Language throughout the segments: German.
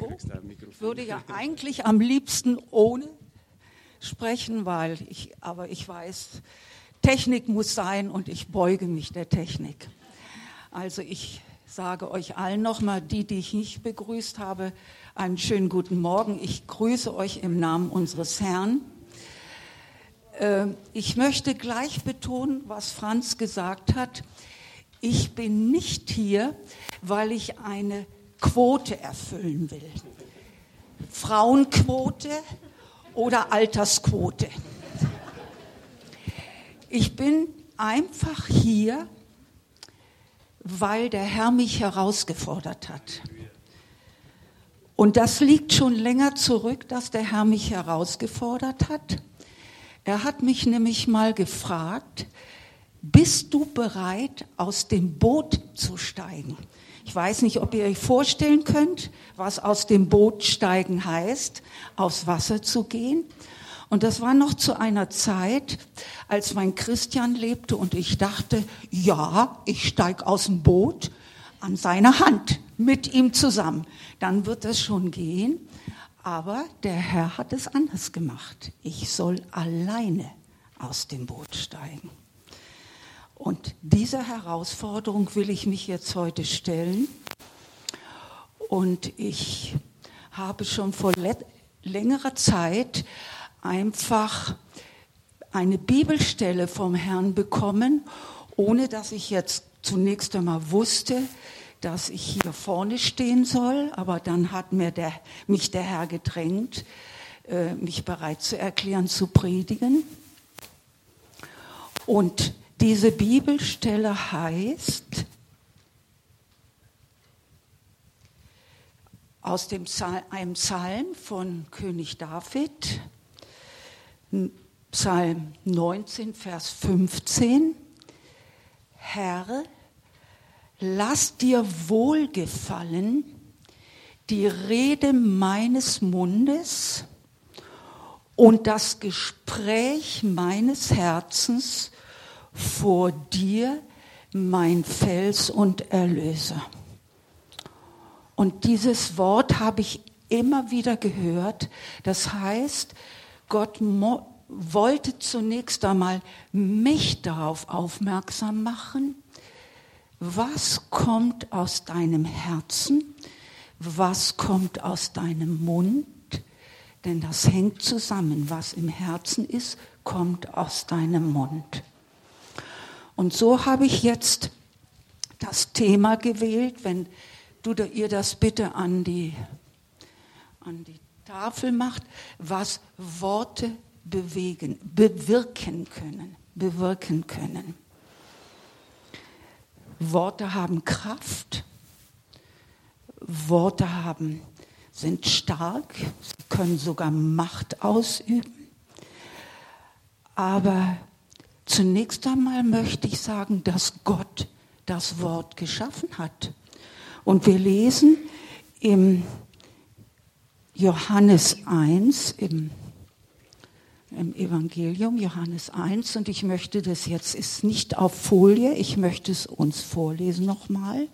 Oh, ich würde ja eigentlich am liebsten ohne sprechen, weil ich, aber ich weiß, Technik muss sein und ich beuge mich der Technik. Also ich sage euch allen nochmal, die, die ich nicht begrüßt habe, einen schönen guten Morgen. Ich grüße euch im Namen unseres Herrn. Ähm, ich möchte gleich betonen, was Franz gesagt hat. Ich bin nicht hier, weil ich eine Quote erfüllen will. Frauenquote oder Altersquote. Ich bin einfach hier, weil der Herr mich herausgefordert hat. Und das liegt schon länger zurück, dass der Herr mich herausgefordert hat. Er hat mich nämlich mal gefragt, bist du bereit, aus dem Boot zu steigen? Ich weiß nicht, ob ihr euch vorstellen könnt, was aus dem Boot steigen heißt, aufs Wasser zu gehen. Und das war noch zu einer Zeit, als mein Christian lebte und ich dachte, ja, ich steige aus dem Boot an seiner Hand mit ihm zusammen. Dann wird es schon gehen. Aber der Herr hat es anders gemacht. Ich soll alleine aus dem Boot steigen. Und dieser Herausforderung will ich mich jetzt heute stellen. Und ich habe schon vor längerer Zeit einfach eine Bibelstelle vom Herrn bekommen, ohne dass ich jetzt zunächst einmal wusste, dass ich hier vorne stehen soll. Aber dann hat mir der, mich der Herr gedrängt, äh, mich bereit zu erklären, zu predigen. Und diese Bibelstelle heißt aus dem Psalm, einem Psalm von König David, Psalm 19, Vers 15. Herr, lass dir wohlgefallen die Rede meines Mundes und das Gespräch meines Herzens vor dir, mein Fels und Erlöser. Und dieses Wort habe ich immer wieder gehört. Das heißt, Gott wollte zunächst einmal mich darauf aufmerksam machen, was kommt aus deinem Herzen, was kommt aus deinem Mund, denn das hängt zusammen. Was im Herzen ist, kommt aus deinem Mund. Und so habe ich jetzt das Thema gewählt, wenn du ihr das bitte an die, an die Tafel macht, was Worte bewegen, bewirken können, bewirken können. Worte haben Kraft, Worte haben, sind stark, sie können sogar Macht ausüben, aber Zunächst einmal möchte ich sagen, dass Gott das Wort geschaffen hat. Und wir lesen im Johannes 1, im, im Evangelium Johannes 1, und ich möchte das jetzt, ist nicht auf Folie, ich möchte es uns vorlesen nochmal.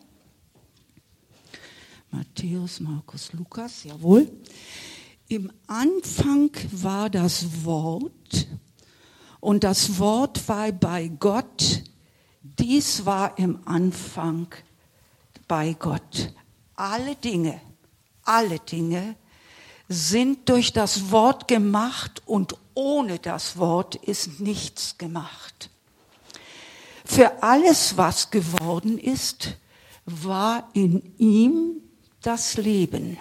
Matthäus, Markus, Lukas, jawohl. Im Anfang war das Wort und das Wort war bei Gott. Dies war im Anfang bei Gott. Alle Dinge, alle Dinge sind durch das Wort gemacht und ohne das Wort ist nichts gemacht. Für alles, was geworden ist, war in ihm das Leben.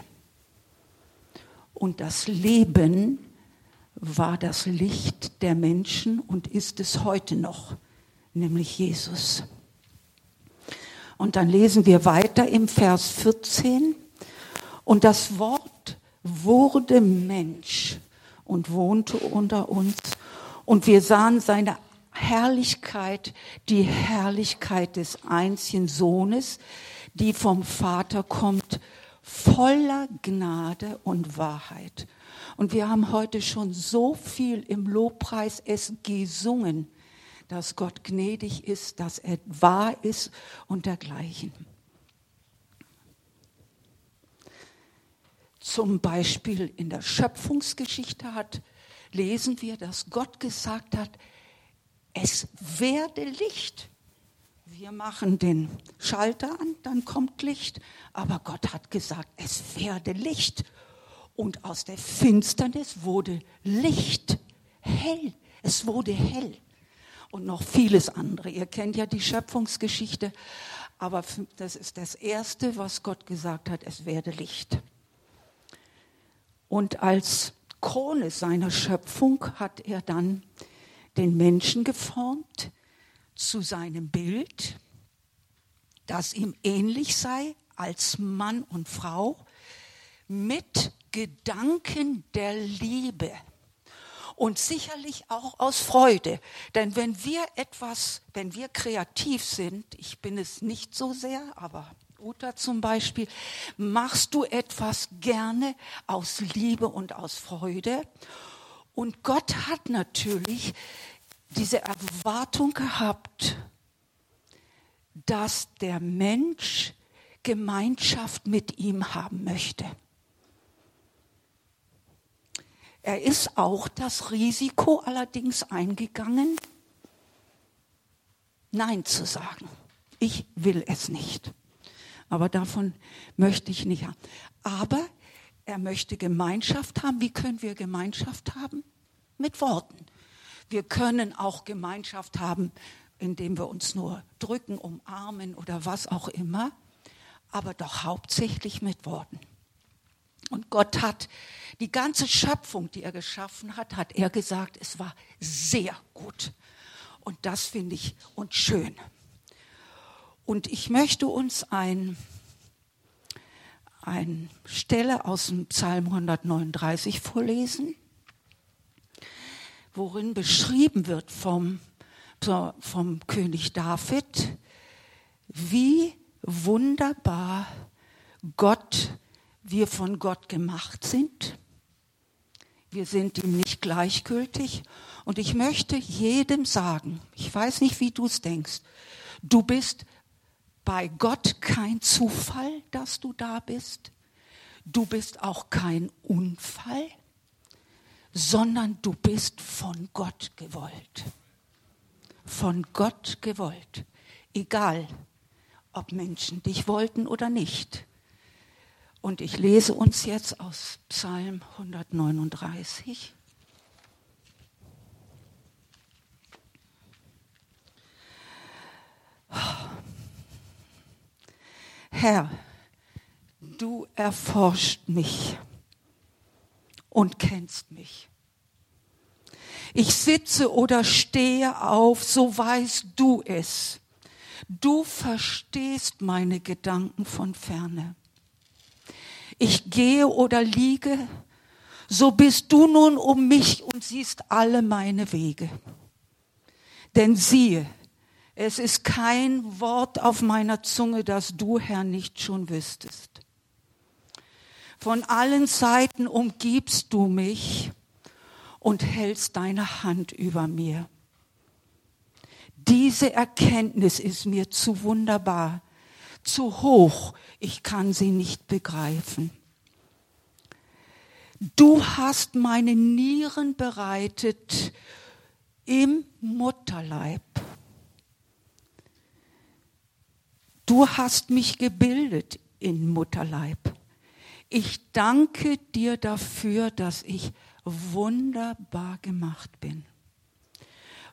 Und das Leben war das Licht der Menschen und ist es heute noch, nämlich Jesus. Und dann lesen wir weiter im Vers 14. Und das Wort wurde Mensch und wohnte unter uns. Und wir sahen seine Herrlichkeit, die Herrlichkeit des einzigen Sohnes, die vom Vater kommt, voller Gnade und Wahrheit. Und wir haben heute schon so viel im Lobpreis es gesungen, dass Gott gnädig ist, dass er wahr ist und dergleichen. Zum Beispiel in der Schöpfungsgeschichte hat, lesen wir, dass Gott gesagt hat, es werde Licht. Wir machen den Schalter an, dann kommt Licht. Aber Gott hat gesagt, es werde Licht. Und aus der Finsternis wurde Licht, hell. Es wurde hell. Und noch vieles andere. Ihr kennt ja die Schöpfungsgeschichte. Aber das ist das Erste, was Gott gesagt hat, es werde Licht. Und als Krone seiner Schöpfung hat er dann den Menschen geformt zu seinem Bild, das ihm ähnlich sei als Mann und Frau, mit Gedanken der Liebe und sicherlich auch aus Freude. Denn wenn wir etwas, wenn wir kreativ sind, ich bin es nicht so sehr, aber Uta zum Beispiel, machst du etwas gerne aus Liebe und aus Freude. Und Gott hat natürlich diese Erwartung gehabt, dass der Mensch Gemeinschaft mit ihm haben möchte. Er ist auch das Risiko allerdings eingegangen, Nein zu sagen. Ich will es nicht. Aber davon möchte ich nicht haben. Aber er möchte Gemeinschaft haben. Wie können wir Gemeinschaft haben? Mit Worten. Wir können auch Gemeinschaft haben, indem wir uns nur drücken, umarmen oder was auch immer, aber doch hauptsächlich mit Worten. Und Gott hat die ganze Schöpfung, die er geschaffen hat, hat er gesagt, es war sehr gut. Und das finde ich und schön. Und ich möchte uns ein, eine Stelle aus dem Psalm 139 vorlesen worin beschrieben wird vom, vom König David, wie wunderbar Gott, wir von Gott gemacht sind. Wir sind ihm nicht gleichgültig. Und ich möchte jedem sagen, ich weiß nicht, wie du es denkst, du bist bei Gott kein Zufall, dass du da bist. Du bist auch kein Unfall sondern du bist von Gott gewollt. Von Gott gewollt. Egal, ob Menschen dich wollten oder nicht. Und ich lese uns jetzt aus Psalm 139. Herr, du erforscht mich und kennst mich. Ich sitze oder stehe auf, so weißt du es. Du verstehst meine Gedanken von ferne. Ich gehe oder liege, so bist du nun um mich und siehst alle meine Wege. Denn siehe, es ist kein Wort auf meiner Zunge, das du, Herr, nicht schon wüsstest. Von allen Seiten umgibst du mich und hältst deine Hand über mir. Diese Erkenntnis ist mir zu wunderbar, zu hoch, ich kann sie nicht begreifen. Du hast meine Nieren bereitet im Mutterleib. Du hast mich gebildet im Mutterleib. Ich danke dir dafür, dass ich wunderbar gemacht bin.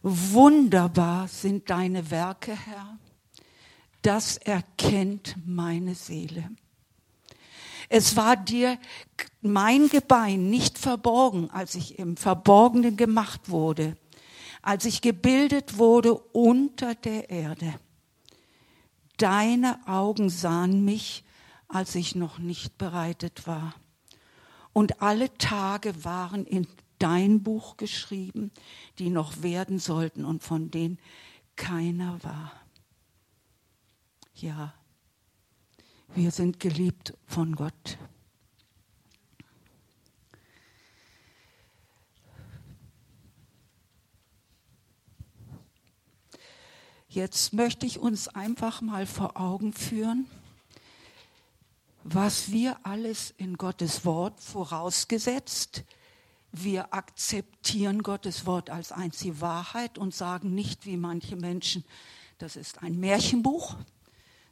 Wunderbar sind deine Werke, Herr. Das erkennt meine Seele. Es war dir mein Gebein nicht verborgen, als ich im Verborgenen gemacht wurde, als ich gebildet wurde unter der Erde. Deine Augen sahen mich als ich noch nicht bereitet war. Und alle Tage waren in dein Buch geschrieben, die noch werden sollten und von denen keiner war. Ja, wir sind geliebt von Gott. Jetzt möchte ich uns einfach mal vor Augen führen, was wir alles in Gottes Wort vorausgesetzt, wir akzeptieren Gottes Wort als einzige Wahrheit und sagen nicht wie manche Menschen, das ist ein Märchenbuch,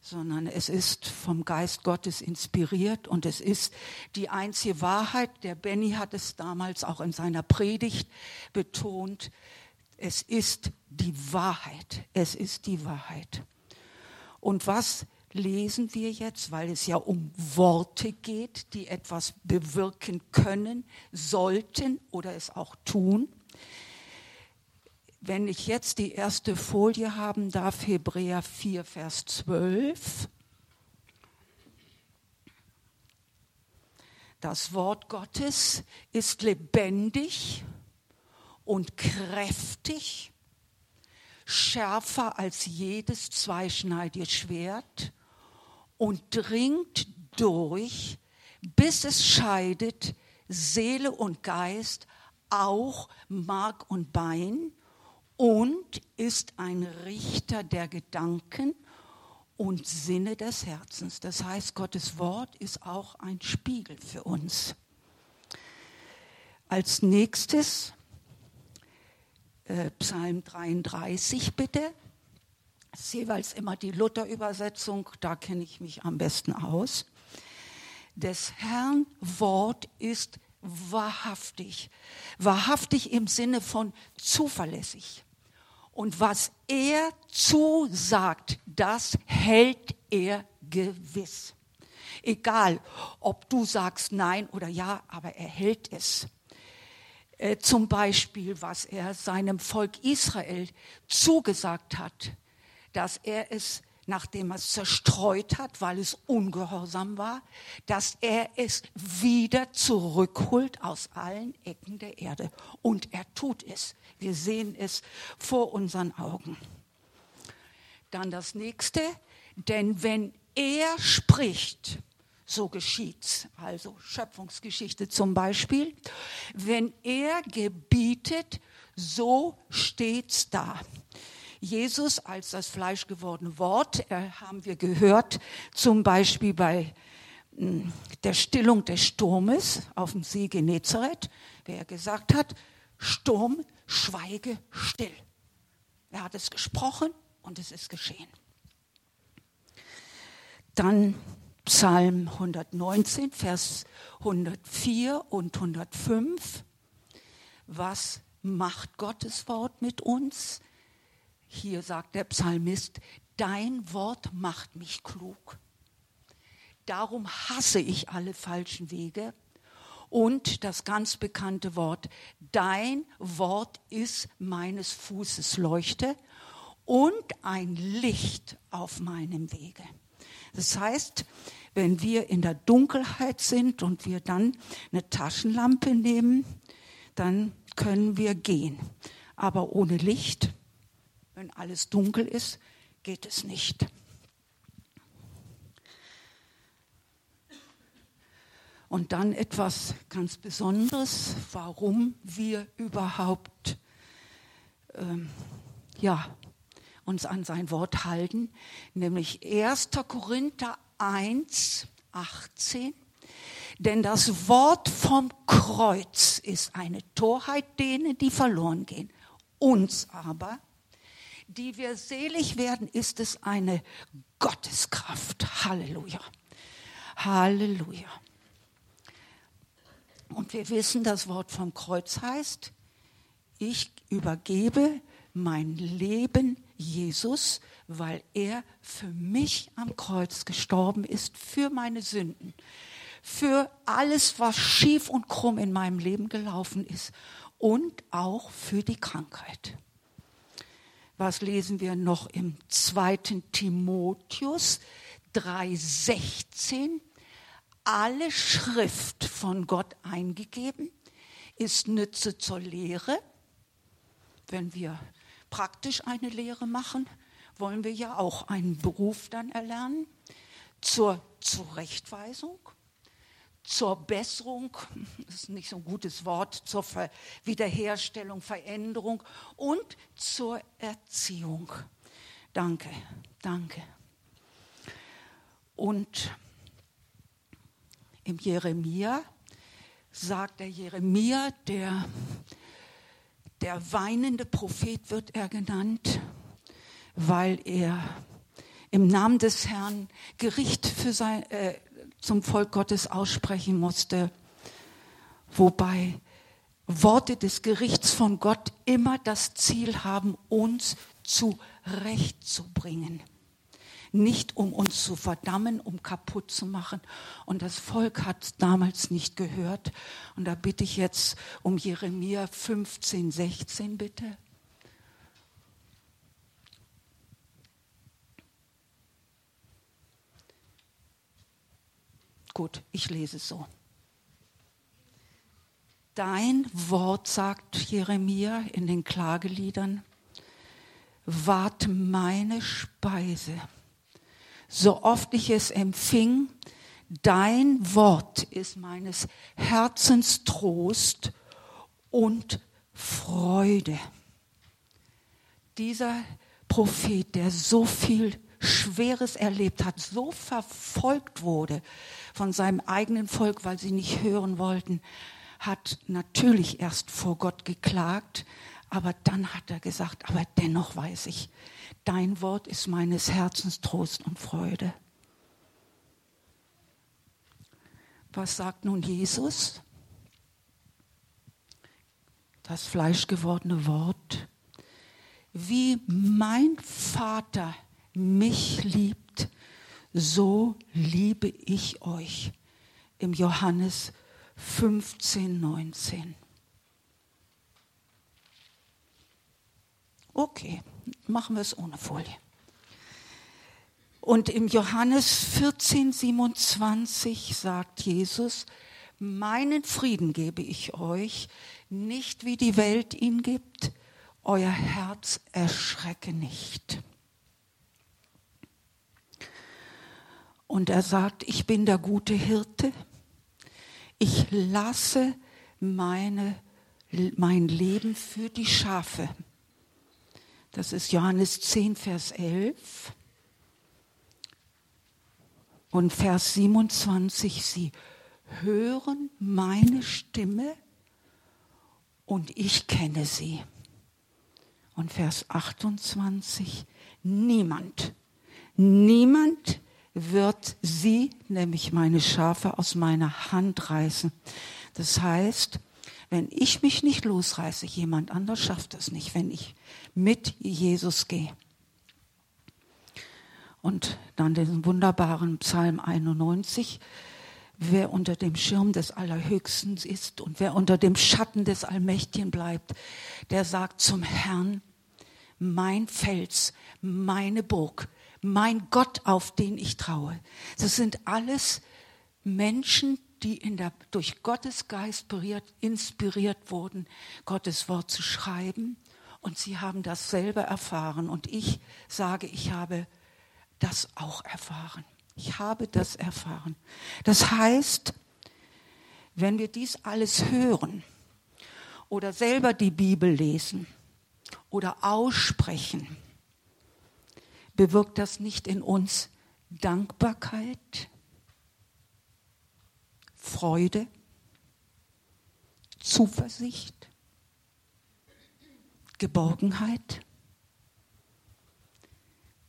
sondern es ist vom Geist Gottes inspiriert und es ist die einzige Wahrheit. Der Benny hat es damals auch in seiner Predigt betont. Es ist die Wahrheit. Es ist die Wahrheit. Und was lesen wir jetzt, weil es ja um Worte geht, die etwas bewirken können, sollten oder es auch tun. Wenn ich jetzt die erste Folie haben darf, Hebräer 4, Vers 12. Das Wort Gottes ist lebendig und kräftig, schärfer als jedes zweischneidige Schwert und dringt durch, bis es scheidet Seele und Geist, auch Mark und Bein und ist ein Richter der Gedanken und Sinne des Herzens. Das heißt, Gottes Wort ist auch ein Spiegel für uns. Als nächstes äh, Psalm 33 bitte. Das ist jeweils immer die Luther-Übersetzung, da kenne ich mich am besten aus. Des Herrn Wort ist wahrhaftig. Wahrhaftig im Sinne von zuverlässig. Und was er zusagt, das hält er gewiss. Egal, ob du sagst nein oder ja, aber er hält es. Äh, zum Beispiel, was er seinem Volk Israel zugesagt hat, dass er es, nachdem er es zerstreut hat, weil es ungehorsam war, dass er es wieder zurückholt aus allen Ecken der Erde. Und er tut es. Wir sehen es vor unseren Augen. Dann das nächste, denn wenn er spricht, so geschieht's. Also Schöpfungsgeschichte zum Beispiel. Wenn er gebietet, so steht's da. Jesus als das fleischgewordene Wort, äh, haben wir gehört, zum Beispiel bei hm, der Stillung des Sturmes auf dem See Genezareth, wer gesagt hat, Sturm, schweige still. Er hat es gesprochen und es ist geschehen. Dann Psalm 119, Vers 104 und 105. Was macht Gottes Wort mit uns? Hier sagt der Psalmist, dein Wort macht mich klug. Darum hasse ich alle falschen Wege. Und das ganz bekannte Wort, dein Wort ist meines Fußes Leuchte und ein Licht auf meinem Wege. Das heißt, wenn wir in der Dunkelheit sind und wir dann eine Taschenlampe nehmen, dann können wir gehen. Aber ohne Licht, wenn alles dunkel ist, geht es nicht. Und dann etwas ganz Besonderes, warum wir überhaupt ähm, ja, uns an sein Wort halten, nämlich 1. Korinther 1, 18. Denn das Wort vom Kreuz ist eine Torheit denen, die verloren gehen. Uns aber, die wir selig werden, ist es eine Gotteskraft. Halleluja. Halleluja. Und wir wissen, das Wort vom Kreuz heißt, ich übergebe mein Leben Jesus, weil er für mich am Kreuz gestorben ist, für meine Sünden, für alles, was schief und krumm in meinem Leben gelaufen ist und auch für die Krankheit. Was lesen wir noch im zweiten Timotheus 3,16? Alle Schrift von Gott eingegeben ist Nütze zur Lehre, wenn wir praktisch eine Lehre machen, wollen wir ja auch einen Beruf dann erlernen zur Zurechtweisung, zur Besserung, das ist nicht so ein gutes Wort, zur Wiederherstellung, Veränderung und zur Erziehung. Danke, danke. Und im Jeremia sagt der Jeremia, der, der weinende Prophet wird er genannt, weil er im Namen des Herrn Gericht für sein, äh, zum Volk Gottes aussprechen musste, wobei Worte des Gerichts von Gott immer das Ziel haben, uns zurechtzubringen. Nicht um uns zu verdammen, um kaputt zu machen. Und das Volk hat damals nicht gehört. Und da bitte ich jetzt um Jeremia 15, 16 bitte. Gut, ich lese es so. Dein Wort, sagt Jeremia in den Klageliedern, ward meine Speise. So oft ich es empfing, dein Wort ist meines Herzens Trost und Freude. Dieser Prophet, der so viel Schweres erlebt hat, so verfolgt wurde von seinem eigenen Volk, weil sie nicht hören wollten, hat natürlich erst vor Gott geklagt, aber dann hat er gesagt, aber dennoch weiß ich, dein Wort ist meines Herzens Trost und Freude. Was sagt nun Jesus? Das fleischgewordene Wort. Wie mein Vater mich liebt, so liebe ich euch. Im Johannes 15, 19. Okay, machen wir es ohne Folie. Und im Johannes 14, 27 sagt Jesus, meinen Frieden gebe ich euch, nicht wie die Welt ihn gibt, euer Herz erschrecke nicht. Und er sagt, ich bin der gute Hirte, ich lasse meine, mein Leben für die Schafe. Das ist Johannes 10, Vers 11. Und Vers 27, sie hören meine Stimme und ich kenne sie. Und Vers 28, niemand, niemand wird sie, nämlich meine Schafe, aus meiner Hand reißen. Das heißt, wenn ich mich nicht losreiße, jemand anders schafft es nicht, wenn ich mit Jesus gehe. Und dann den wunderbaren Psalm 91. Wer unter dem Schirm des Allerhöchsten ist und wer unter dem Schatten des Allmächtigen bleibt, der sagt zum Herrn, mein Fels, meine Burg, mein Gott, auf den ich traue. Das sind alles Menschen, die der, durch Gottes Geist inspiriert wurden, Gottes Wort zu schreiben. Und sie haben dasselbe erfahren. Und ich sage, ich habe das auch erfahren. Ich habe das erfahren. Das heißt, wenn wir dies alles hören oder selber die Bibel lesen oder aussprechen, bewirkt das nicht in uns Dankbarkeit, Freude, Zuversicht, Geborgenheit,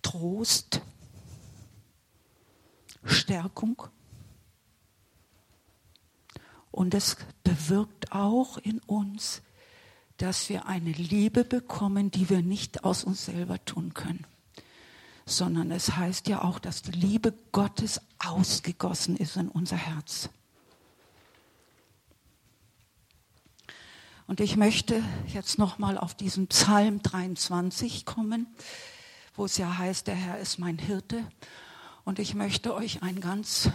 Trost, Stärkung. Und es bewirkt auch in uns, dass wir eine Liebe bekommen, die wir nicht aus uns selber tun können sondern es heißt ja auch, dass die Liebe Gottes ausgegossen ist in unser Herz. Und ich möchte jetzt noch mal auf diesen Psalm 23 kommen, wo es ja heißt, der Herr ist mein Hirte. Und ich möchte euch ein ganz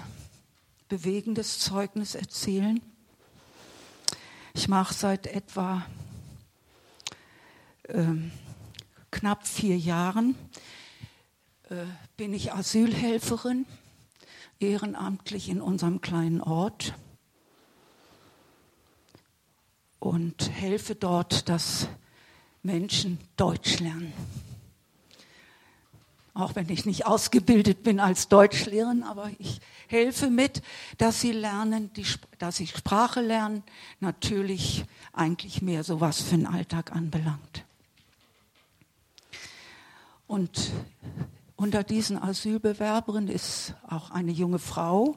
bewegendes Zeugnis erzählen. Ich mache seit etwa äh, knapp vier Jahren bin ich Asylhelferin, ehrenamtlich in unserem kleinen Ort und helfe dort, dass Menschen Deutsch lernen. auch wenn ich nicht ausgebildet bin als Deutschlehrerin, aber ich helfe mit, dass sie lernen, die, dass sie Sprache lernen, natürlich eigentlich mehr so was für den Alltag anbelangt. Und unter diesen Asylbewerberinnen ist auch eine junge Frau.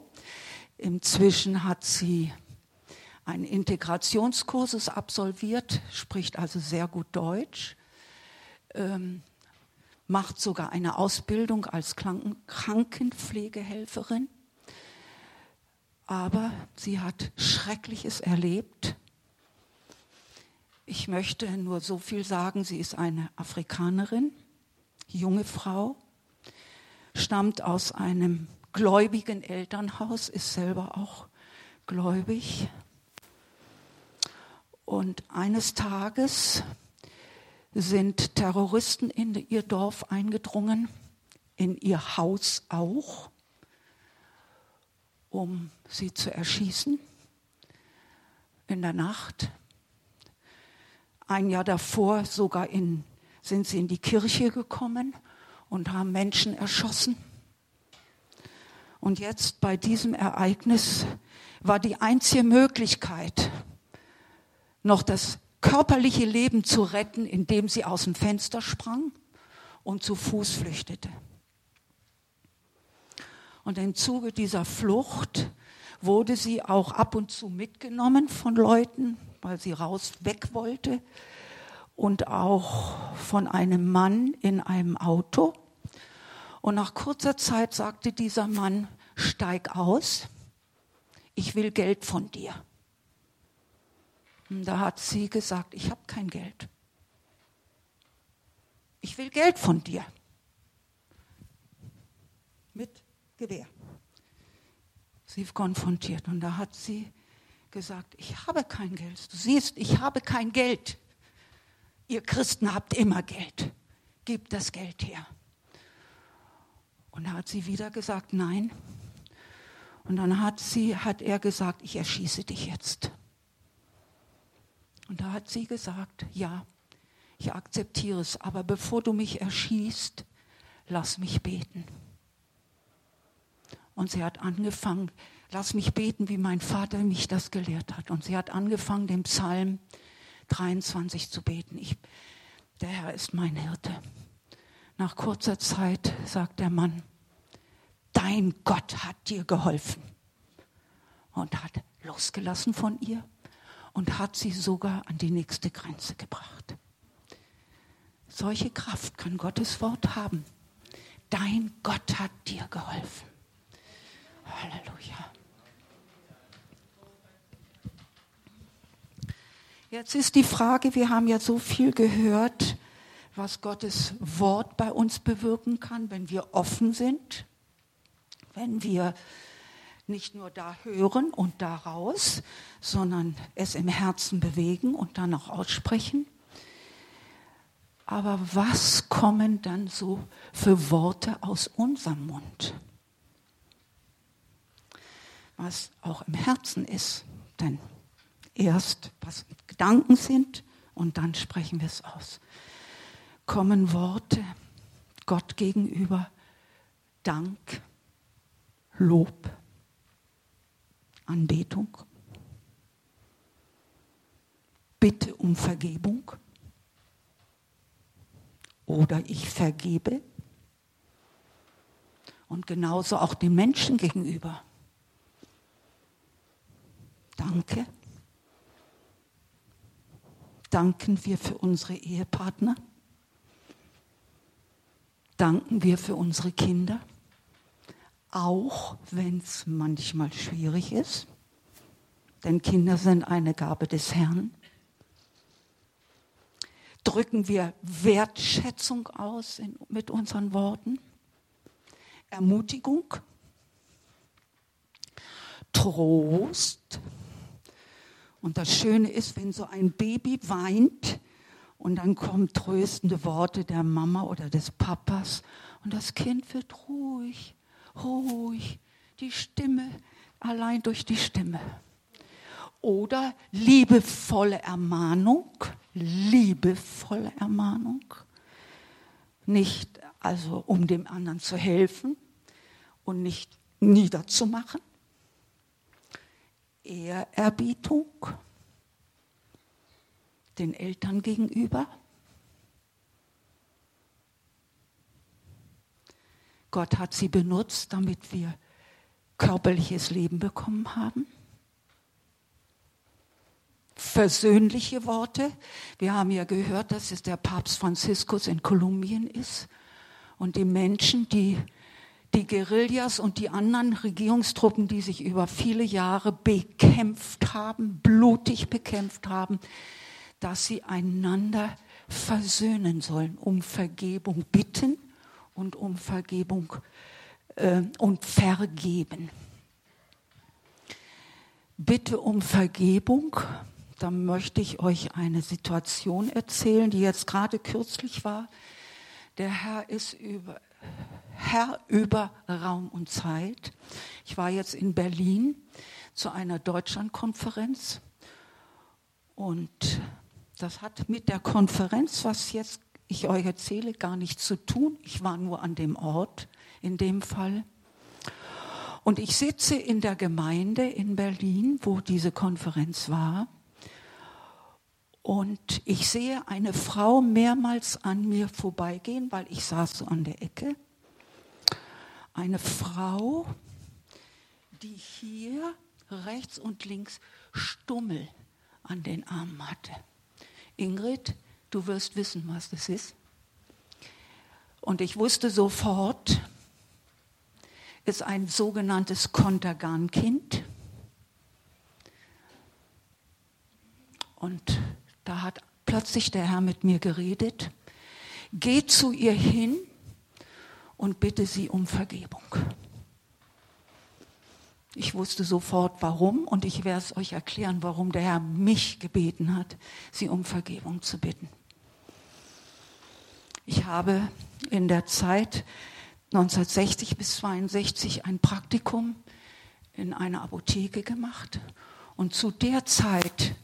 Inzwischen hat sie einen Integrationskurses absolviert, spricht also sehr gut Deutsch, ähm, macht sogar eine Ausbildung als Krankenpflegehelferin. Aber sie hat Schreckliches erlebt. Ich möchte nur so viel sagen, sie ist eine Afrikanerin, junge Frau, stammt aus einem gläubigen Elternhaus, ist selber auch gläubig. Und eines Tages sind Terroristen in ihr Dorf eingedrungen, in ihr Haus auch, um sie zu erschießen in der Nacht. Ein Jahr davor sogar in, sind sie in die Kirche gekommen und haben Menschen erschossen. Und jetzt bei diesem Ereignis war die einzige Möglichkeit, noch das körperliche Leben zu retten, indem sie aus dem Fenster sprang und zu Fuß flüchtete. Und im Zuge dieser Flucht wurde sie auch ab und zu mitgenommen von Leuten, weil sie raus weg wollte und auch von einem Mann in einem Auto. Und nach kurzer Zeit sagte dieser Mann, steig aus, ich will Geld von dir. Und da hat sie gesagt, ich habe kein Geld. Ich will Geld von dir. Mit Gewehr. Sie konfrontiert und da hat sie gesagt, ich habe kein Geld. Du siehst, ich habe kein Geld. Ihr Christen habt immer Geld. Gebt das Geld her. Und da hat sie wieder gesagt, nein. Und dann hat sie, hat er gesagt, ich erschieße dich jetzt. Und da hat sie gesagt, ja, ich akzeptiere es, aber bevor du mich erschießt, lass mich beten. Und sie hat angefangen, lass mich beten, wie mein Vater mich das gelehrt hat. Und sie hat angefangen, den Psalm 23 zu beten. Ich, der Herr ist mein Hirte. Nach kurzer Zeit sagt der Mann, dein Gott hat dir geholfen. Und hat losgelassen von ihr und hat sie sogar an die nächste Grenze gebracht. Solche Kraft kann Gottes Wort haben. Dein Gott hat dir geholfen. Halleluja. Jetzt ist die Frage, wir haben ja so viel gehört, was Gottes Wort bei uns bewirken kann, wenn wir offen sind, wenn wir nicht nur da hören und daraus, sondern es im Herzen bewegen und dann auch aussprechen. Aber was kommen dann so für Worte aus unserem Mund? Was auch im Herzen ist. Denn erst was Gedanken sind und dann sprechen wir es aus. Kommen Worte Gott gegenüber, Dank, Lob, Anbetung, Bitte um Vergebung oder ich vergebe und genauso auch den Menschen gegenüber. Danke. Danken wir für unsere Ehepartner? Danken wir für unsere Kinder? auch wenn es manchmal schwierig ist, denn Kinder sind eine Gabe des Herrn. Drücken wir Wertschätzung aus in, mit unseren Worten, Ermutigung, Trost. Und das Schöne ist, wenn so ein Baby weint und dann kommen tröstende Worte der Mama oder des Papas und das Kind wird ruhig ruhig, die Stimme, allein durch die Stimme. Oder liebevolle Ermahnung, liebevolle Ermahnung. Nicht also um dem anderen zu helfen und nicht niederzumachen. Ehrerbietung den Eltern gegenüber. Gott hat sie benutzt, damit wir körperliches Leben bekommen haben. Versöhnliche Worte. Wir haben ja gehört, dass es der Papst Franziskus in Kolumbien ist. Und die Menschen, die die Guerillas und die anderen Regierungstruppen, die sich über viele Jahre bekämpft haben, blutig bekämpft haben, dass sie einander versöhnen sollen, um Vergebung bitten und um Vergebung äh, und vergeben. Bitte um Vergebung. Da möchte ich euch eine Situation erzählen, die jetzt gerade kürzlich war. Der Herr ist über, Herr über Raum und Zeit. Ich war jetzt in Berlin zu einer Deutschlandkonferenz und das hat mit der Konferenz, was jetzt ich euch erzähle, gar nichts zu tun. Ich war nur an dem Ort in dem Fall. Und ich sitze in der Gemeinde in Berlin, wo diese Konferenz war. Und ich sehe eine Frau mehrmals an mir vorbeigehen, weil ich saß so an der Ecke. Eine Frau, die hier rechts und links Stummel an den Armen hatte. Ingrid, du wirst wissen, was das ist. Und ich wusste sofort, ist ein sogenanntes Kontergan-Kind. Und da hat plötzlich der Herr mit mir geredet. Geh zu ihr hin und bitte sie um Vergebung. Ich wusste sofort warum und ich werde es euch erklären, warum der Herr mich gebeten hat, sie um Vergebung zu bitten. Ich habe in der Zeit 1960 bis 62 ein Praktikum in einer Apotheke gemacht und zu der Zeit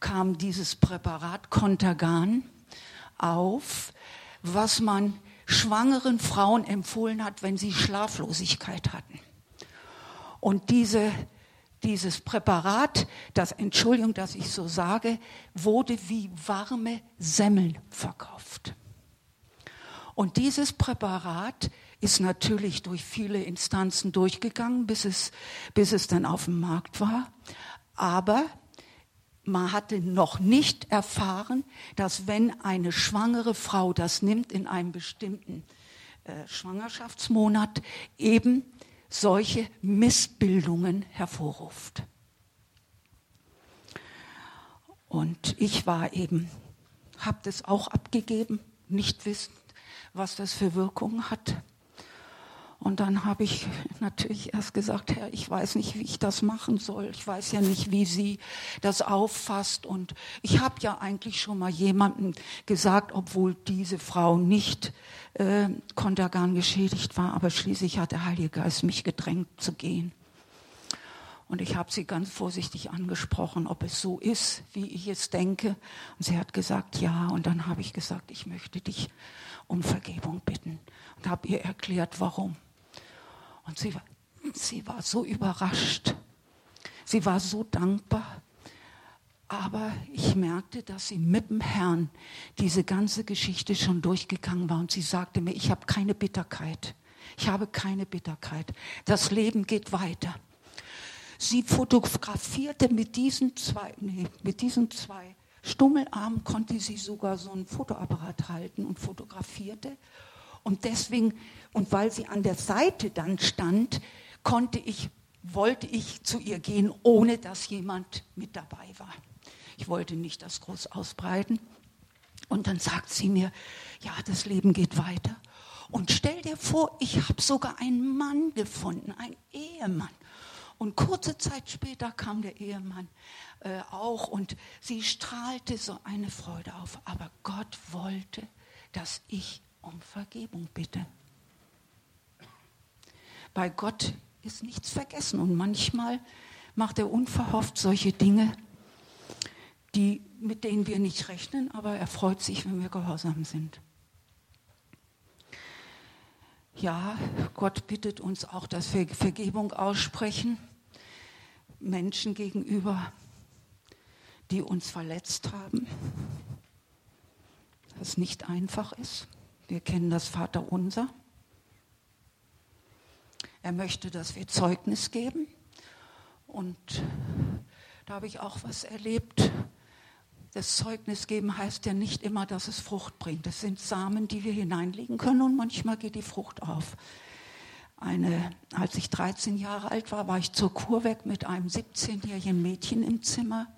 kam dieses Präparat Contergan auf, was man schwangeren Frauen empfohlen hat, wenn sie Schlaflosigkeit hatten. Und diese, dieses Präparat, das, Entschuldigung, dass ich so sage, wurde wie warme Semmeln verkauft. Und dieses Präparat ist natürlich durch viele Instanzen durchgegangen, bis es, bis es dann auf dem Markt war. Aber man hatte noch nicht erfahren, dass wenn eine schwangere Frau das nimmt in einem bestimmten äh, Schwangerschaftsmonat, eben solche Missbildungen hervorruft. Und ich war eben, habe das auch abgegeben, nicht wissend, was das für Wirkungen hat. Und dann habe ich natürlich erst gesagt, Herr, ich weiß nicht, wie ich das machen soll. Ich weiß ja nicht, wie sie das auffasst. Und ich habe ja eigentlich schon mal jemandem gesagt, obwohl diese Frau nicht äh, Kontergan geschädigt war, aber schließlich hat der Heilige Geist mich gedrängt zu gehen. Und ich habe sie ganz vorsichtig angesprochen, ob es so ist, wie ich es denke. Und sie hat gesagt, ja. Und dann habe ich gesagt, ich möchte dich um Vergebung bitten. Und habe ihr erklärt, warum. Und sie, sie war so überrascht. Sie war so dankbar. Aber ich merkte, dass sie mit dem Herrn diese ganze Geschichte schon durchgegangen war. Und sie sagte mir, ich habe keine Bitterkeit. Ich habe keine Bitterkeit. Das Leben geht weiter. Sie fotografierte mit diesen zwei, nee, mit diesen zwei Stummelarmen konnte sie sogar so einen Fotoapparat halten und fotografierte. Und deswegen, und weil sie an der Seite dann stand, konnte ich, wollte ich zu ihr gehen, ohne dass jemand mit dabei war. Ich wollte nicht das groß ausbreiten. Und dann sagt sie mir, ja, das Leben geht weiter. Und stell dir vor, ich habe sogar einen Mann gefunden, einen Ehemann. Und kurze Zeit später kam der Ehemann äh, auch und sie strahlte so eine Freude auf. Aber Gott wollte, dass ich um Vergebung bitte. Bei Gott ist nichts vergessen und manchmal macht er unverhofft solche Dinge, die, mit denen wir nicht rechnen, aber er freut sich, wenn wir gehorsam sind. Ja, Gott bittet uns auch, dass wir Vergebung aussprechen, Menschen gegenüber, die uns verletzt haben, das nicht einfach ist. Wir kennen das Vaterunser. Er möchte, dass wir Zeugnis geben. Und da habe ich auch was erlebt. Das Zeugnis geben heißt ja nicht immer, dass es Frucht bringt. Das sind Samen, die wir hineinlegen können und manchmal geht die Frucht auf. Eine, als ich 13 Jahre alt war, war ich zur Kur weg mit einem 17-jährigen Mädchen im Zimmer,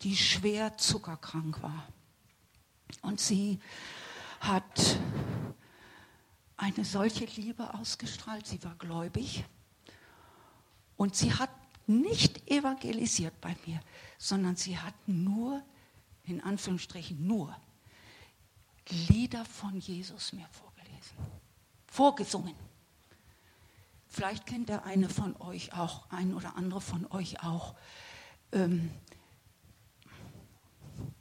die schwer zuckerkrank war. Und sie hat eine solche Liebe ausgestrahlt. Sie war gläubig. Und sie hat nicht evangelisiert bei mir, sondern sie hat nur, in Anführungsstrichen nur, Lieder von Jesus mir vorgelesen, vorgesungen. Vielleicht kennt der eine von euch auch, ein oder andere von euch auch. Ähm,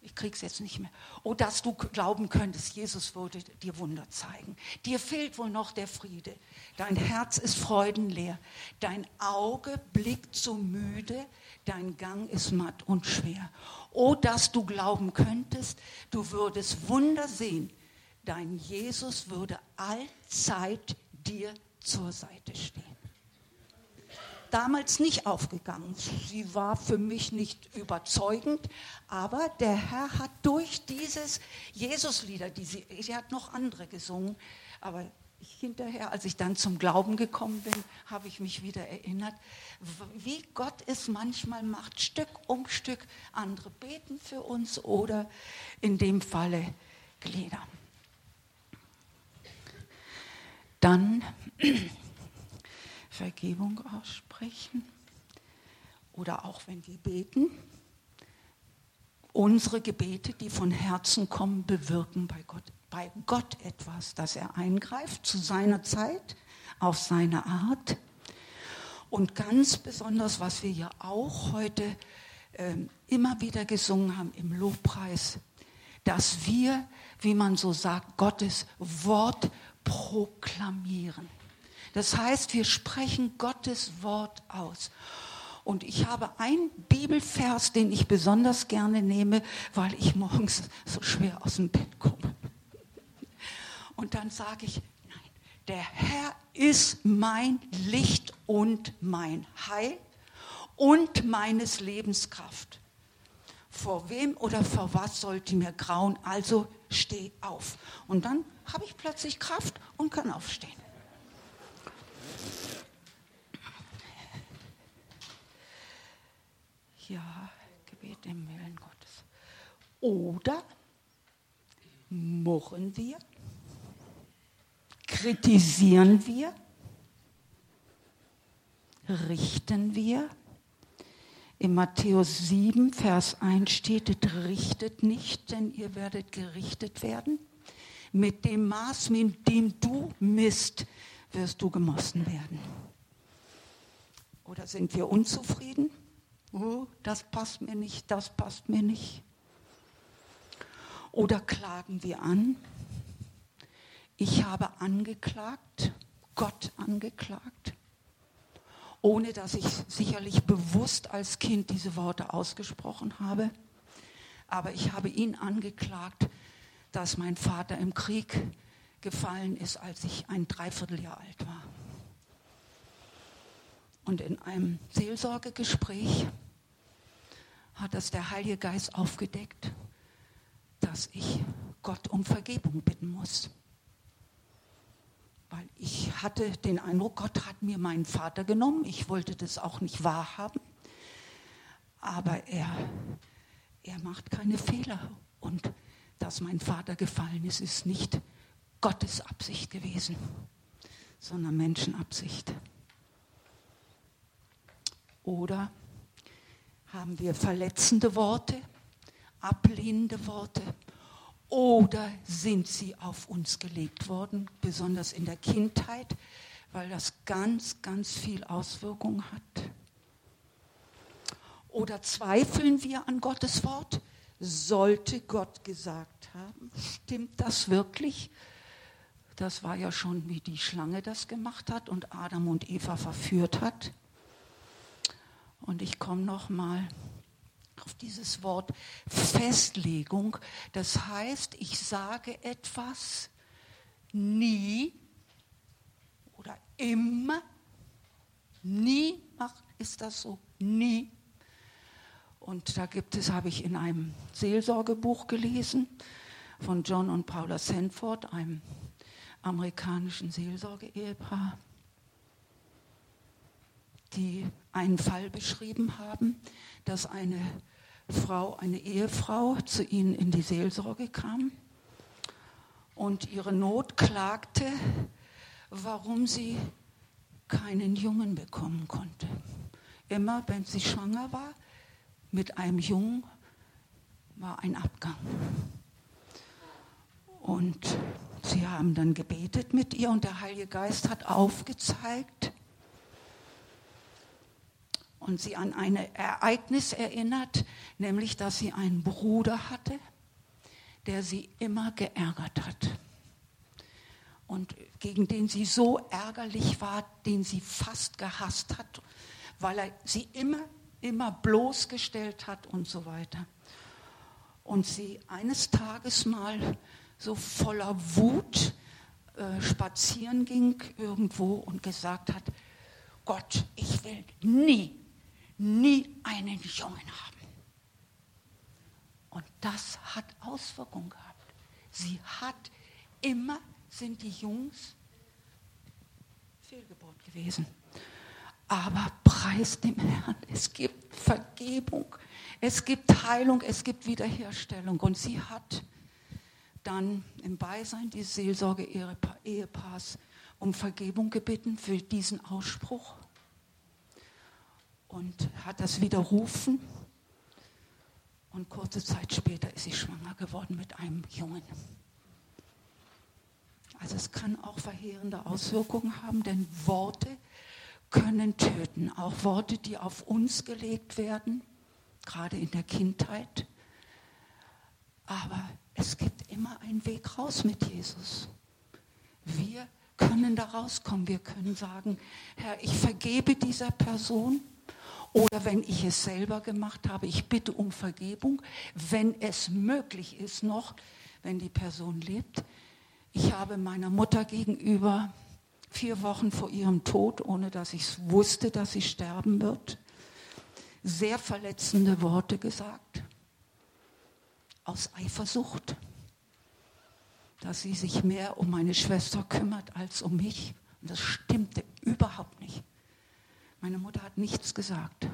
ich krieg's jetzt nicht mehr. Oh, dass du glauben könntest, Jesus würde dir Wunder zeigen. Dir fehlt wohl noch der Friede. Dein Herz ist freudenleer. Dein Auge blickt so müde. Dein Gang ist matt und schwer. Oh, dass du glauben könntest, du würdest Wunder sehen. Dein Jesus würde allzeit dir zur Seite stehen damals nicht aufgegangen. Sie war für mich nicht überzeugend, aber der Herr hat durch dieses Jesuslieder, die sie, sie hat noch andere gesungen, aber hinterher, als ich dann zum Glauben gekommen bin, habe ich mich wieder erinnert, wie Gott es manchmal macht, Stück um Stück. Andere beten für uns oder in dem Falle Glieder. Dann Vergebung aussprechen oder auch wenn wir beten, unsere Gebete, die von Herzen kommen, bewirken bei Gott, bei Gott etwas, dass er eingreift zu seiner Zeit, auf seine Art. Und ganz besonders, was wir ja auch heute äh, immer wieder gesungen haben im Lobpreis, dass wir, wie man so sagt, Gottes Wort proklamieren. Das heißt, wir sprechen Gottes Wort aus. Und ich habe einen Bibelvers, den ich besonders gerne nehme, weil ich morgens so schwer aus dem Bett komme. Und dann sage ich, nein, der Herr ist mein Licht und mein Heil und meines Lebens Kraft. Vor wem oder vor was sollte mir grauen? Also steh auf. Und dann habe ich plötzlich Kraft und kann aufstehen. Ja, Gebet im Willen Gottes. Oder murren wir, kritisieren wir, richten wir. In Matthäus 7, Vers 1 steht, richtet nicht, denn ihr werdet gerichtet werden. Mit dem Maß, mit dem du misst, wirst du gemossen werden. Oder sind wir unzufrieden? oh, das passt mir nicht, das passt mir nicht. Oder klagen wir an? Ich habe angeklagt, Gott angeklagt, ohne dass ich sicherlich bewusst als Kind diese Worte ausgesprochen habe. Aber ich habe ihn angeklagt, dass mein Vater im Krieg gefallen ist, als ich ein Dreivierteljahr alt war. Und in einem Seelsorgegespräch hat das der Heilige Geist aufgedeckt, dass ich Gott um Vergebung bitten muss. Weil ich hatte den Eindruck, Gott hat mir meinen Vater genommen. Ich wollte das auch nicht wahrhaben. Aber er, er macht keine Fehler. Und dass mein Vater gefallen ist, ist nicht Gottes Absicht gewesen, sondern Menschenabsicht. Oder haben wir verletzende Worte, ablehnende Worte oder sind sie auf uns gelegt worden, besonders in der Kindheit, weil das ganz, ganz viel Auswirkungen hat? Oder zweifeln wir an Gottes Wort? Sollte Gott gesagt haben, stimmt das wirklich? Das war ja schon, wie die Schlange das gemacht hat und Adam und Eva verführt hat. Und ich komme noch mal auf dieses Wort Festlegung. Das heißt, ich sage etwas nie oder immer. Nie macht, ist das so. Nie. Und da gibt es, habe ich in einem Seelsorgebuch gelesen von John und Paula Sanford, einem amerikanischen Seelsorge-Ehepaar, die einen Fall beschrieben haben, dass eine Frau, eine Ehefrau zu ihnen in die Seelsorge kam und ihre Not klagte, warum sie keinen Jungen bekommen konnte. Immer wenn sie schwanger war, mit einem Jungen war ein Abgang. Und sie haben dann gebetet mit ihr und der Heilige Geist hat aufgezeigt und sie an ein Ereignis erinnert, nämlich dass sie einen Bruder hatte, der sie immer geärgert hat und gegen den sie so ärgerlich war, den sie fast gehasst hat, weil er sie immer, immer bloßgestellt hat und so weiter. Und sie eines Tages mal so voller Wut äh, spazieren ging irgendwo und gesagt hat, Gott, ich will nie, nie einen Jungen haben. Und das hat Auswirkungen gehabt. Sie hat immer sind die Jungs Fehlgeburt gewesen. Aber preis dem Herrn, es gibt Vergebung, es gibt Heilung, es gibt Wiederherstellung. Und sie hat dann im Beisein dieses Seelsorge-Ehepaars um Vergebung gebeten für diesen Ausspruch und hat das widerrufen. Und kurze Zeit später ist sie schwanger geworden mit einem Jungen. Also es kann auch verheerende Auswirkungen haben, denn Worte können töten. Auch Worte, die auf uns gelegt werden, gerade in der Kindheit. Aber es gibt immer einen Weg raus mit Jesus. Wir können da rauskommen. Wir können sagen, Herr, ich vergebe dieser Person. Oder wenn ich es selber gemacht habe, ich bitte um Vergebung, wenn es möglich ist noch, wenn die Person lebt. Ich habe meiner Mutter gegenüber vier Wochen vor ihrem Tod, ohne dass ich wusste, dass sie sterben wird, sehr verletzende Worte gesagt. Aus Eifersucht, dass sie sich mehr um meine Schwester kümmert als um mich. Und das stimmte überhaupt nicht. Meine Mutter hat nichts gesagt.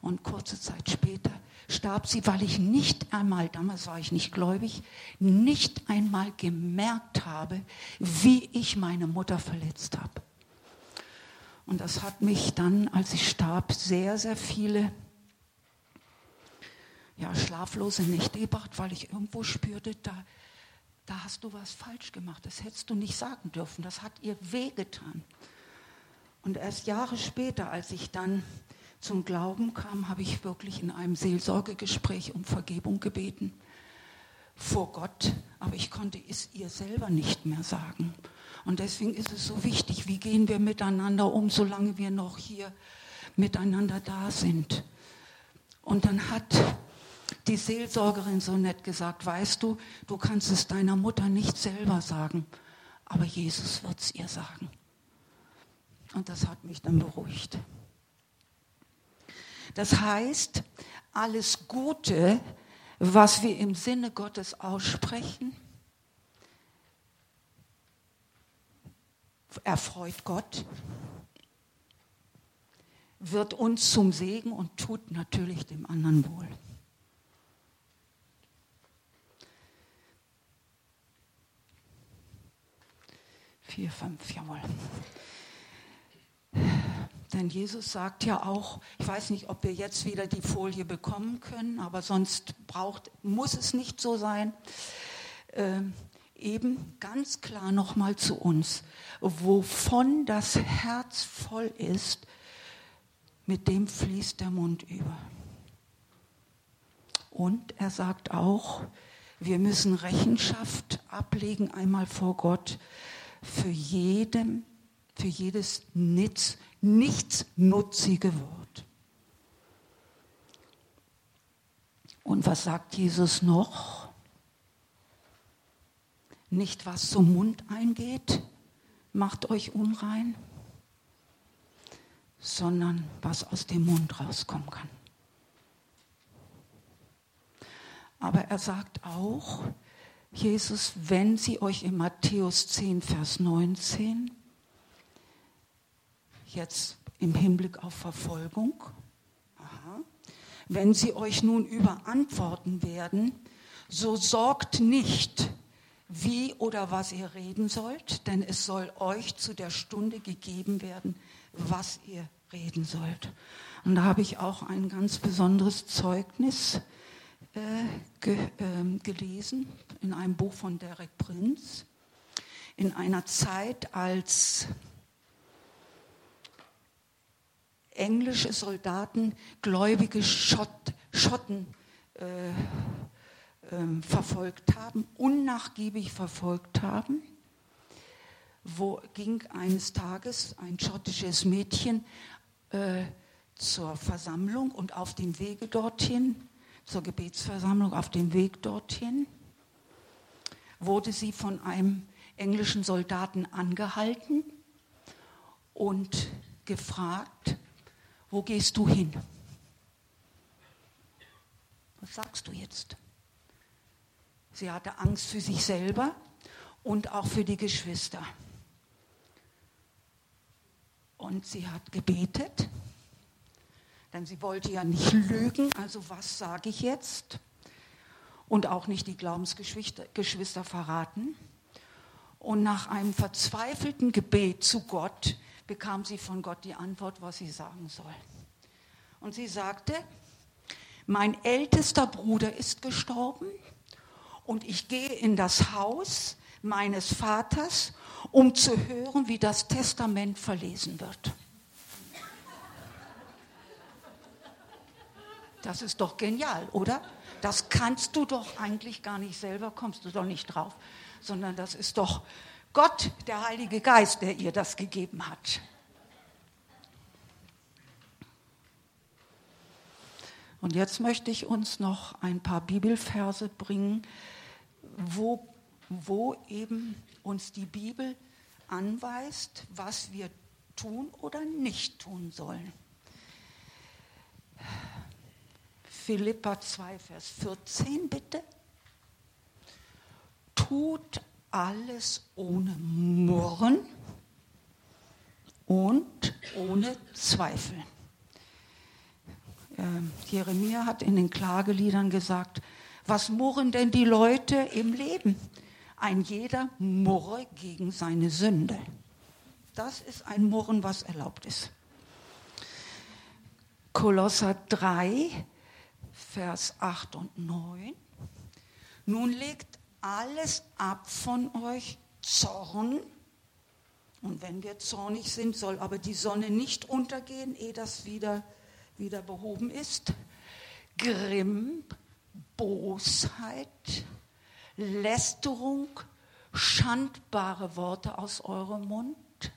Und kurze Zeit später starb sie, weil ich nicht einmal, damals war ich nicht gläubig, nicht einmal gemerkt habe, wie ich meine Mutter verletzt habe. Und das hat mich dann, als ich starb, sehr, sehr viele ja, schlaflose Nächte gebracht, weil ich irgendwo spürte, da, da hast du was falsch gemacht. Das hättest du nicht sagen dürfen. Das hat ihr wehgetan. Und erst Jahre später, als ich dann zum Glauben kam, habe ich wirklich in einem Seelsorgegespräch um Vergebung gebeten vor Gott, aber ich konnte es ihr selber nicht mehr sagen. Und deswegen ist es so wichtig, wie gehen wir miteinander um, solange wir noch hier miteinander da sind. Und dann hat die Seelsorgerin so nett gesagt, weißt du, du kannst es deiner Mutter nicht selber sagen, aber Jesus wird es ihr sagen. Und das hat mich dann beruhigt. Das heißt, alles Gute, was wir im Sinne Gottes aussprechen, erfreut Gott, wird uns zum Segen und tut natürlich dem anderen wohl. Vier, fünf, jawohl. Denn Jesus sagt ja auch, ich weiß nicht, ob wir jetzt wieder die Folie bekommen können, aber sonst braucht, muss es nicht so sein. Äh, eben ganz klar nochmal zu uns, wovon das Herz voll ist, mit dem fließt der Mund über. Und er sagt auch, Wir müssen Rechenschaft ablegen einmal vor Gott für jedem, für jedes Nitz, nichtsnutzige Wort. Und was sagt Jesus noch? Nicht was zum Mund eingeht, macht euch unrein, sondern was aus dem Mund rauskommen kann. Aber er sagt auch, Jesus, wenn sie euch in Matthäus 10, Vers 19, jetzt im Hinblick auf Verfolgung, aha, wenn sie euch nun überantworten werden, so sorgt nicht, wie oder was ihr reden sollt, denn es soll euch zu der Stunde gegeben werden, was ihr reden sollt. Und da habe ich auch ein ganz besonderes Zeugnis ge, äh, gelesen in einem Buch von Derek Prinz. In einer Zeit, als englische Soldaten gläubige Schott, Schotten äh, äh, verfolgt haben, unnachgiebig verfolgt haben, wo ging eines Tages ein schottisches Mädchen äh, zur Versammlung und auf dem Wege dorthin, zur Gebetsversammlung, auf dem Weg dorthin, wurde sie von einem englischen Soldaten angehalten und gefragt, wo gehst du hin? Was sagst du jetzt? Sie hatte Angst für sich selber und auch für die Geschwister. Und sie hat gebetet, denn sie wollte ja nicht lügen, also was sage ich jetzt? Und auch nicht die Glaubensgeschwister verraten. Und nach einem verzweifelten Gebet zu Gott bekam sie von Gott die Antwort, was sie sagen soll. Und sie sagte, mein ältester Bruder ist gestorben und ich gehe in das Haus meines Vaters, um zu hören, wie das Testament verlesen wird. Das ist doch genial, oder? Das kannst du doch eigentlich gar nicht selber, kommst du doch nicht drauf, sondern das ist doch Gott, der Heilige Geist, der ihr das gegeben hat. Und jetzt möchte ich uns noch ein paar Bibelverse bringen, wo, wo eben uns die Bibel anweist, was wir tun oder nicht tun sollen. Philippa 2, Vers 14 bitte. Tut alles ohne Murren und ohne Zweifel. Ähm, Jeremia hat in den Klageliedern gesagt, was murren denn die Leute im Leben? Ein jeder murre gegen seine Sünde. Das ist ein Murren, was erlaubt ist. Kolosser 3, Vers 8 und 9. Nun legt alles ab von euch Zorn. Und wenn wir zornig sind, soll aber die Sonne nicht untergehen, ehe das wieder, wieder behoben ist. Grimm, Bosheit, Lästerung, schandbare Worte aus eurem Mund.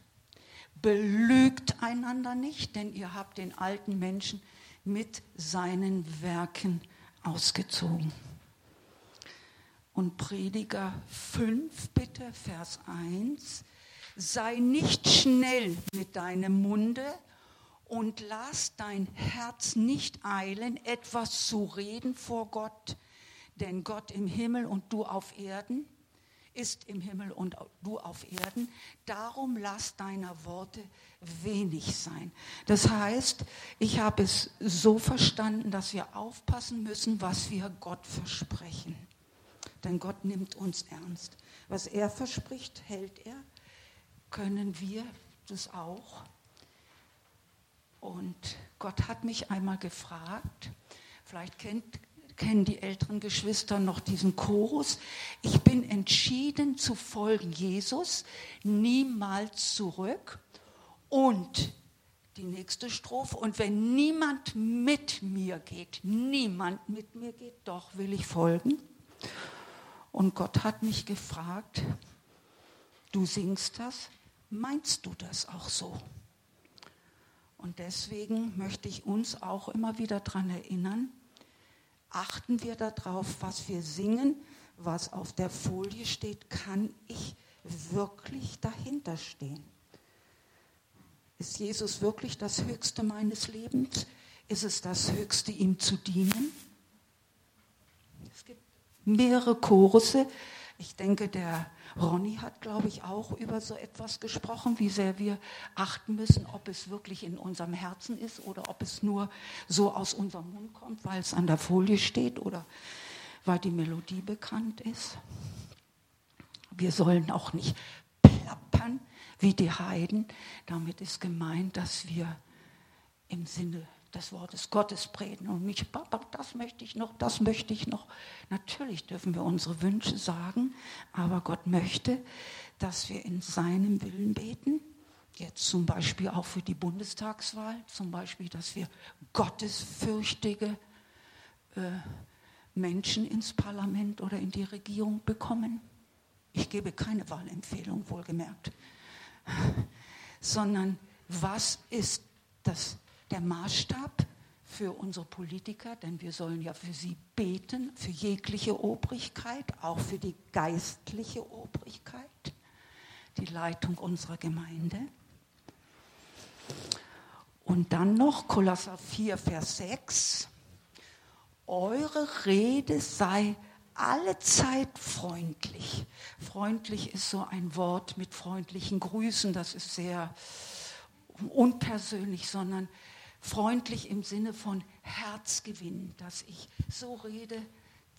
Belügt einander nicht, denn ihr habt den alten Menschen mit seinen Werken ausgezogen. Und Prediger 5 bitte, Vers 1, sei nicht schnell mit deinem Munde, und lass dein Herz nicht eilen, etwas zu reden vor Gott, denn Gott im Himmel und du auf Erden ist im Himmel und du auf Erden. Darum lass deiner Worte wenig sein. Das heißt, ich habe es so verstanden, dass wir aufpassen müssen, was wir Gott versprechen. Denn Gott nimmt uns ernst. Was er verspricht, hält er. Können wir das auch? Und Gott hat mich einmal gefragt, vielleicht kennt, kennen die älteren Geschwister noch diesen Chorus, ich bin entschieden zu folgen Jesus, niemals zurück. Und die nächste Strophe, und wenn niemand mit mir geht, niemand mit mir geht, doch will ich folgen. Und Gott hat mich gefragt, du singst das, meinst du das auch so? Und deswegen möchte ich uns auch immer wieder daran erinnern, achten wir darauf, was wir singen, was auf der Folie steht, kann ich wirklich dahinter stehen? Ist Jesus wirklich das Höchste meines Lebens? Ist es das Höchste, ihm zu dienen? Es gibt mehrere Chorusse. Ich denke, der Ronny hat, glaube ich, auch über so etwas gesprochen, wie sehr wir achten müssen, ob es wirklich in unserem Herzen ist oder ob es nur so aus unserem Mund kommt, weil es an der Folie steht oder weil die Melodie bekannt ist. Wir sollen auch nicht plappern wie die Heiden. Damit ist gemeint, dass wir im Sinne des Wortes Gottes reden und nicht, Papa, das möchte ich noch, das möchte ich noch. Natürlich dürfen wir unsere Wünsche sagen, aber Gott möchte, dass wir in seinem Willen beten. Jetzt zum Beispiel auch für die Bundestagswahl, zum Beispiel, dass wir gottesfürchtige äh, Menschen ins Parlament oder in die Regierung bekommen. Ich gebe keine Wahlempfehlung, wohlgemerkt, sondern was ist das, der Maßstab für unsere Politiker, denn wir sollen ja für sie beten, für jegliche Obrigkeit, auch für die geistliche Obrigkeit, die Leitung unserer Gemeinde. Und dann noch Kolosser 4, Vers 6 eure Rede sei alle Zeit freundlich. Freundlich ist so ein Wort mit freundlichen Grüßen, das ist sehr unpersönlich, sondern freundlich im Sinne von Herzgewinn, dass ich so rede,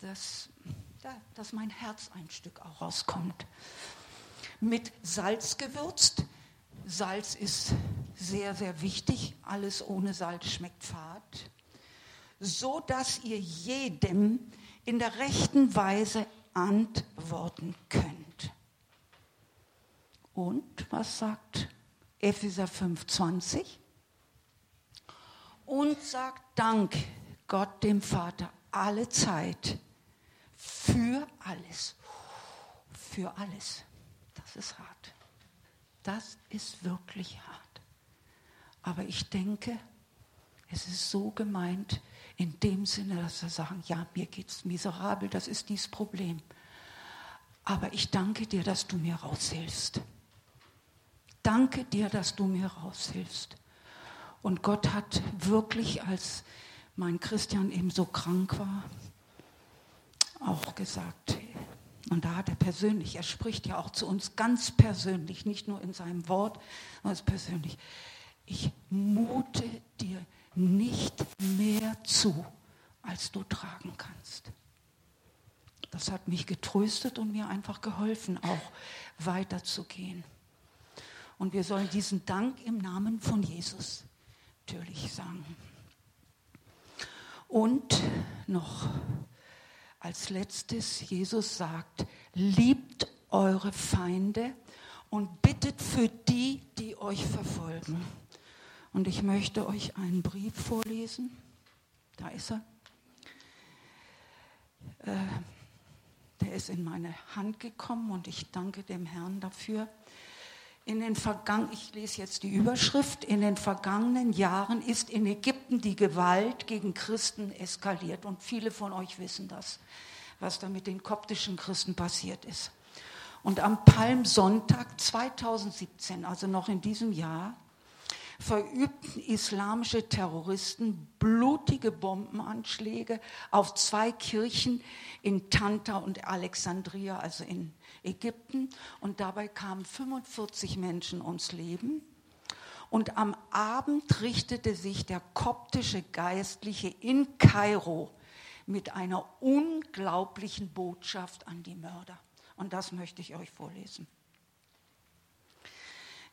dass, ja, dass mein Herz ein Stück auch rauskommt. Mit Salz gewürzt. Salz ist sehr, sehr wichtig. Alles ohne Salz schmeckt fad so dass ihr jedem in der rechten Weise antworten könnt. Und was sagt Epheser 5,20? Und sagt Dank Gott dem Vater alle Zeit für alles. Für alles. Das ist hart. Das ist wirklich hart. Aber ich denke, es ist so gemeint, in dem Sinne, dass wir sagen, ja, mir geht es miserabel, das ist dieses Problem. Aber ich danke dir, dass du mir raushilfst. Danke dir, dass du mir raushilfst. Und Gott hat wirklich, als mein Christian eben so krank war, auch gesagt, und da hat er persönlich, er spricht ja auch zu uns ganz persönlich, nicht nur in seinem Wort, sondern persönlich, ich mute dir nicht mehr zu, als du tragen kannst. Das hat mich getröstet und mir einfach geholfen, auch weiterzugehen. Und wir sollen diesen Dank im Namen von Jesus natürlich sagen. Und noch als letztes, Jesus sagt, liebt eure Feinde und bittet für die, die euch verfolgen. Und ich möchte euch einen Brief vorlesen. Da ist er. Äh, der ist in meine Hand gekommen und ich danke dem Herrn dafür. In den Vergangen, ich lese jetzt die Überschrift. In den vergangenen Jahren ist in Ägypten die Gewalt gegen Christen eskaliert. Und viele von euch wissen das, was da mit den koptischen Christen passiert ist. Und am Palmsonntag 2017, also noch in diesem Jahr, verübten islamische Terroristen blutige Bombenanschläge auf zwei Kirchen in Tanta und Alexandria, also in Ägypten. Und dabei kamen 45 Menschen ums Leben. Und am Abend richtete sich der koptische Geistliche in Kairo mit einer unglaublichen Botschaft an die Mörder. Und das möchte ich euch vorlesen.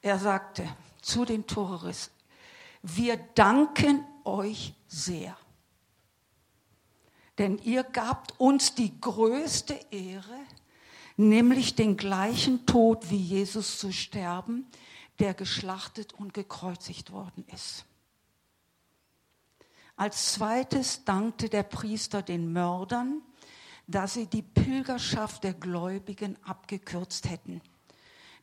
Er sagte zu den Terroristen, wir danken euch sehr, denn ihr gabt uns die größte Ehre, nämlich den gleichen Tod wie Jesus zu sterben, der geschlachtet und gekreuzigt worden ist. Als zweites dankte der Priester den Mördern, dass sie die Pilgerschaft der Gläubigen abgekürzt hätten.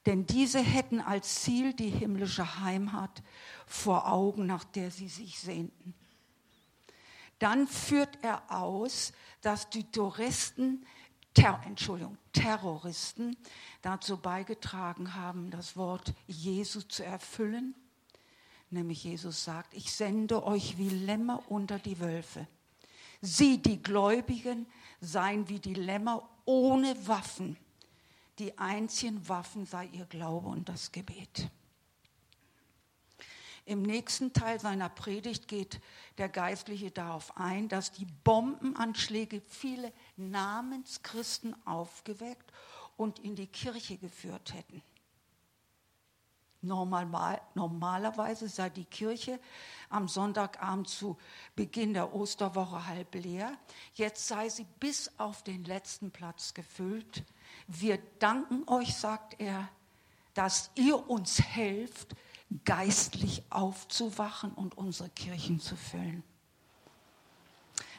Denn diese hätten als Ziel die himmlische Heimat vor Augen, nach der sie sich sehnten. Dann führt er aus, dass die Touristen, Ter, Entschuldigung, Terroristen dazu beigetragen haben, das Wort Jesu zu erfüllen. Nämlich Jesus sagt, ich sende euch wie Lämmer unter die Wölfe. Sie, die Gläubigen, seien wie die Lämmer ohne Waffen. Die einzigen Waffen sei ihr Glaube und das Gebet. Im nächsten Teil seiner Predigt geht der Geistliche darauf ein, dass die Bombenanschläge viele Namenschristen aufgeweckt und in die Kirche geführt hätten. Normal, normalerweise sei die Kirche am Sonntagabend zu Beginn der Osterwoche halb leer. Jetzt sei sie bis auf den letzten Platz gefüllt. Wir danken euch, sagt er, dass ihr uns helft, geistlich aufzuwachen und unsere Kirchen zu füllen.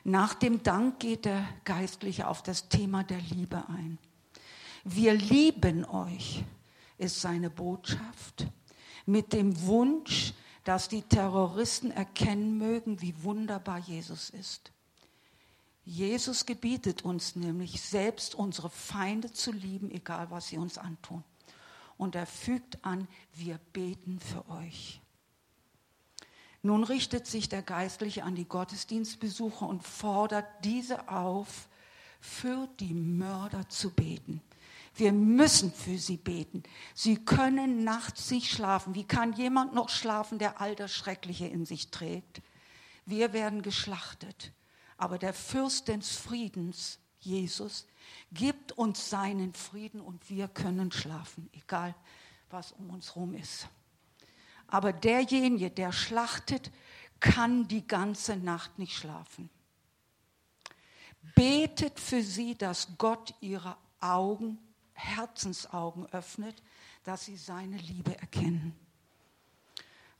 Nach dem Dank geht der Geistliche auf das Thema der Liebe ein. Wir lieben euch, ist seine Botschaft, mit dem Wunsch, dass die Terroristen erkennen mögen, wie wunderbar Jesus ist. Jesus gebietet uns nämlich, selbst unsere Feinde zu lieben, egal was sie uns antun. Und er fügt an, wir beten für euch. Nun richtet sich der Geistliche an die Gottesdienstbesucher und fordert diese auf, für die Mörder zu beten. Wir müssen für sie beten. Sie können nachts nicht schlafen. Wie kann jemand noch schlafen, der all das Schreckliche in sich trägt? Wir werden geschlachtet. Aber der Fürst des Friedens, Jesus, gibt uns seinen Frieden und wir können schlafen, egal was um uns herum ist. Aber derjenige, der schlachtet, kann die ganze Nacht nicht schlafen. Betet für sie, dass Gott ihre Augen Herzensaugen öffnet, dass sie seine Liebe erkennen.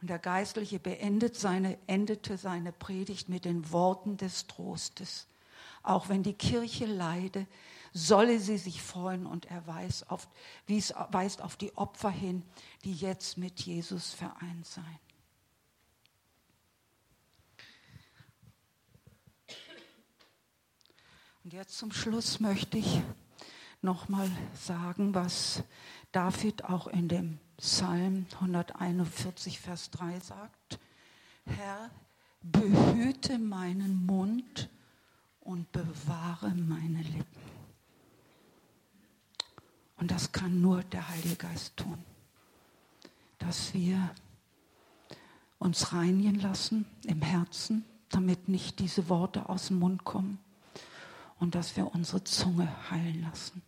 Und der Geistliche beendet seine, endete seine Predigt mit den Worten des Trostes. Auch wenn die Kirche leide, solle sie sich freuen und er weist auf, weist auf die Opfer hin, die jetzt mit Jesus vereint seien. Und jetzt zum Schluss möchte ich nochmal sagen, was David auch in dem Psalm 141, Vers 3 sagt. Herr, behüte meinen Mund und bewahre meine Lippen. Und das kann nur der Heilige Geist tun, dass wir uns reinigen lassen im Herzen, damit nicht diese Worte aus dem Mund kommen und dass wir unsere Zunge heilen lassen.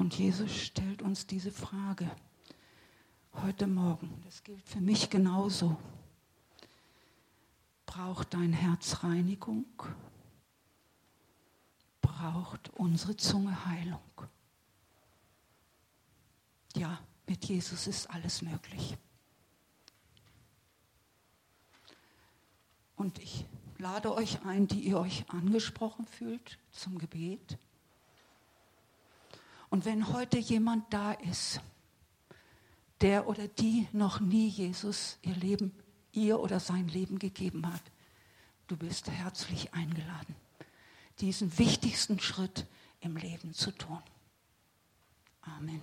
Und Jesus stellt uns diese Frage heute Morgen. Das gilt für mich genauso. Braucht dein Herz Reinigung? Braucht unsere Zunge Heilung? Ja, mit Jesus ist alles möglich. Und ich lade euch ein, die ihr euch angesprochen fühlt, zum Gebet. Und wenn heute jemand da ist, der oder die noch nie Jesus ihr Leben, ihr oder sein Leben gegeben hat, du bist herzlich eingeladen, diesen wichtigsten Schritt im Leben zu tun. Amen.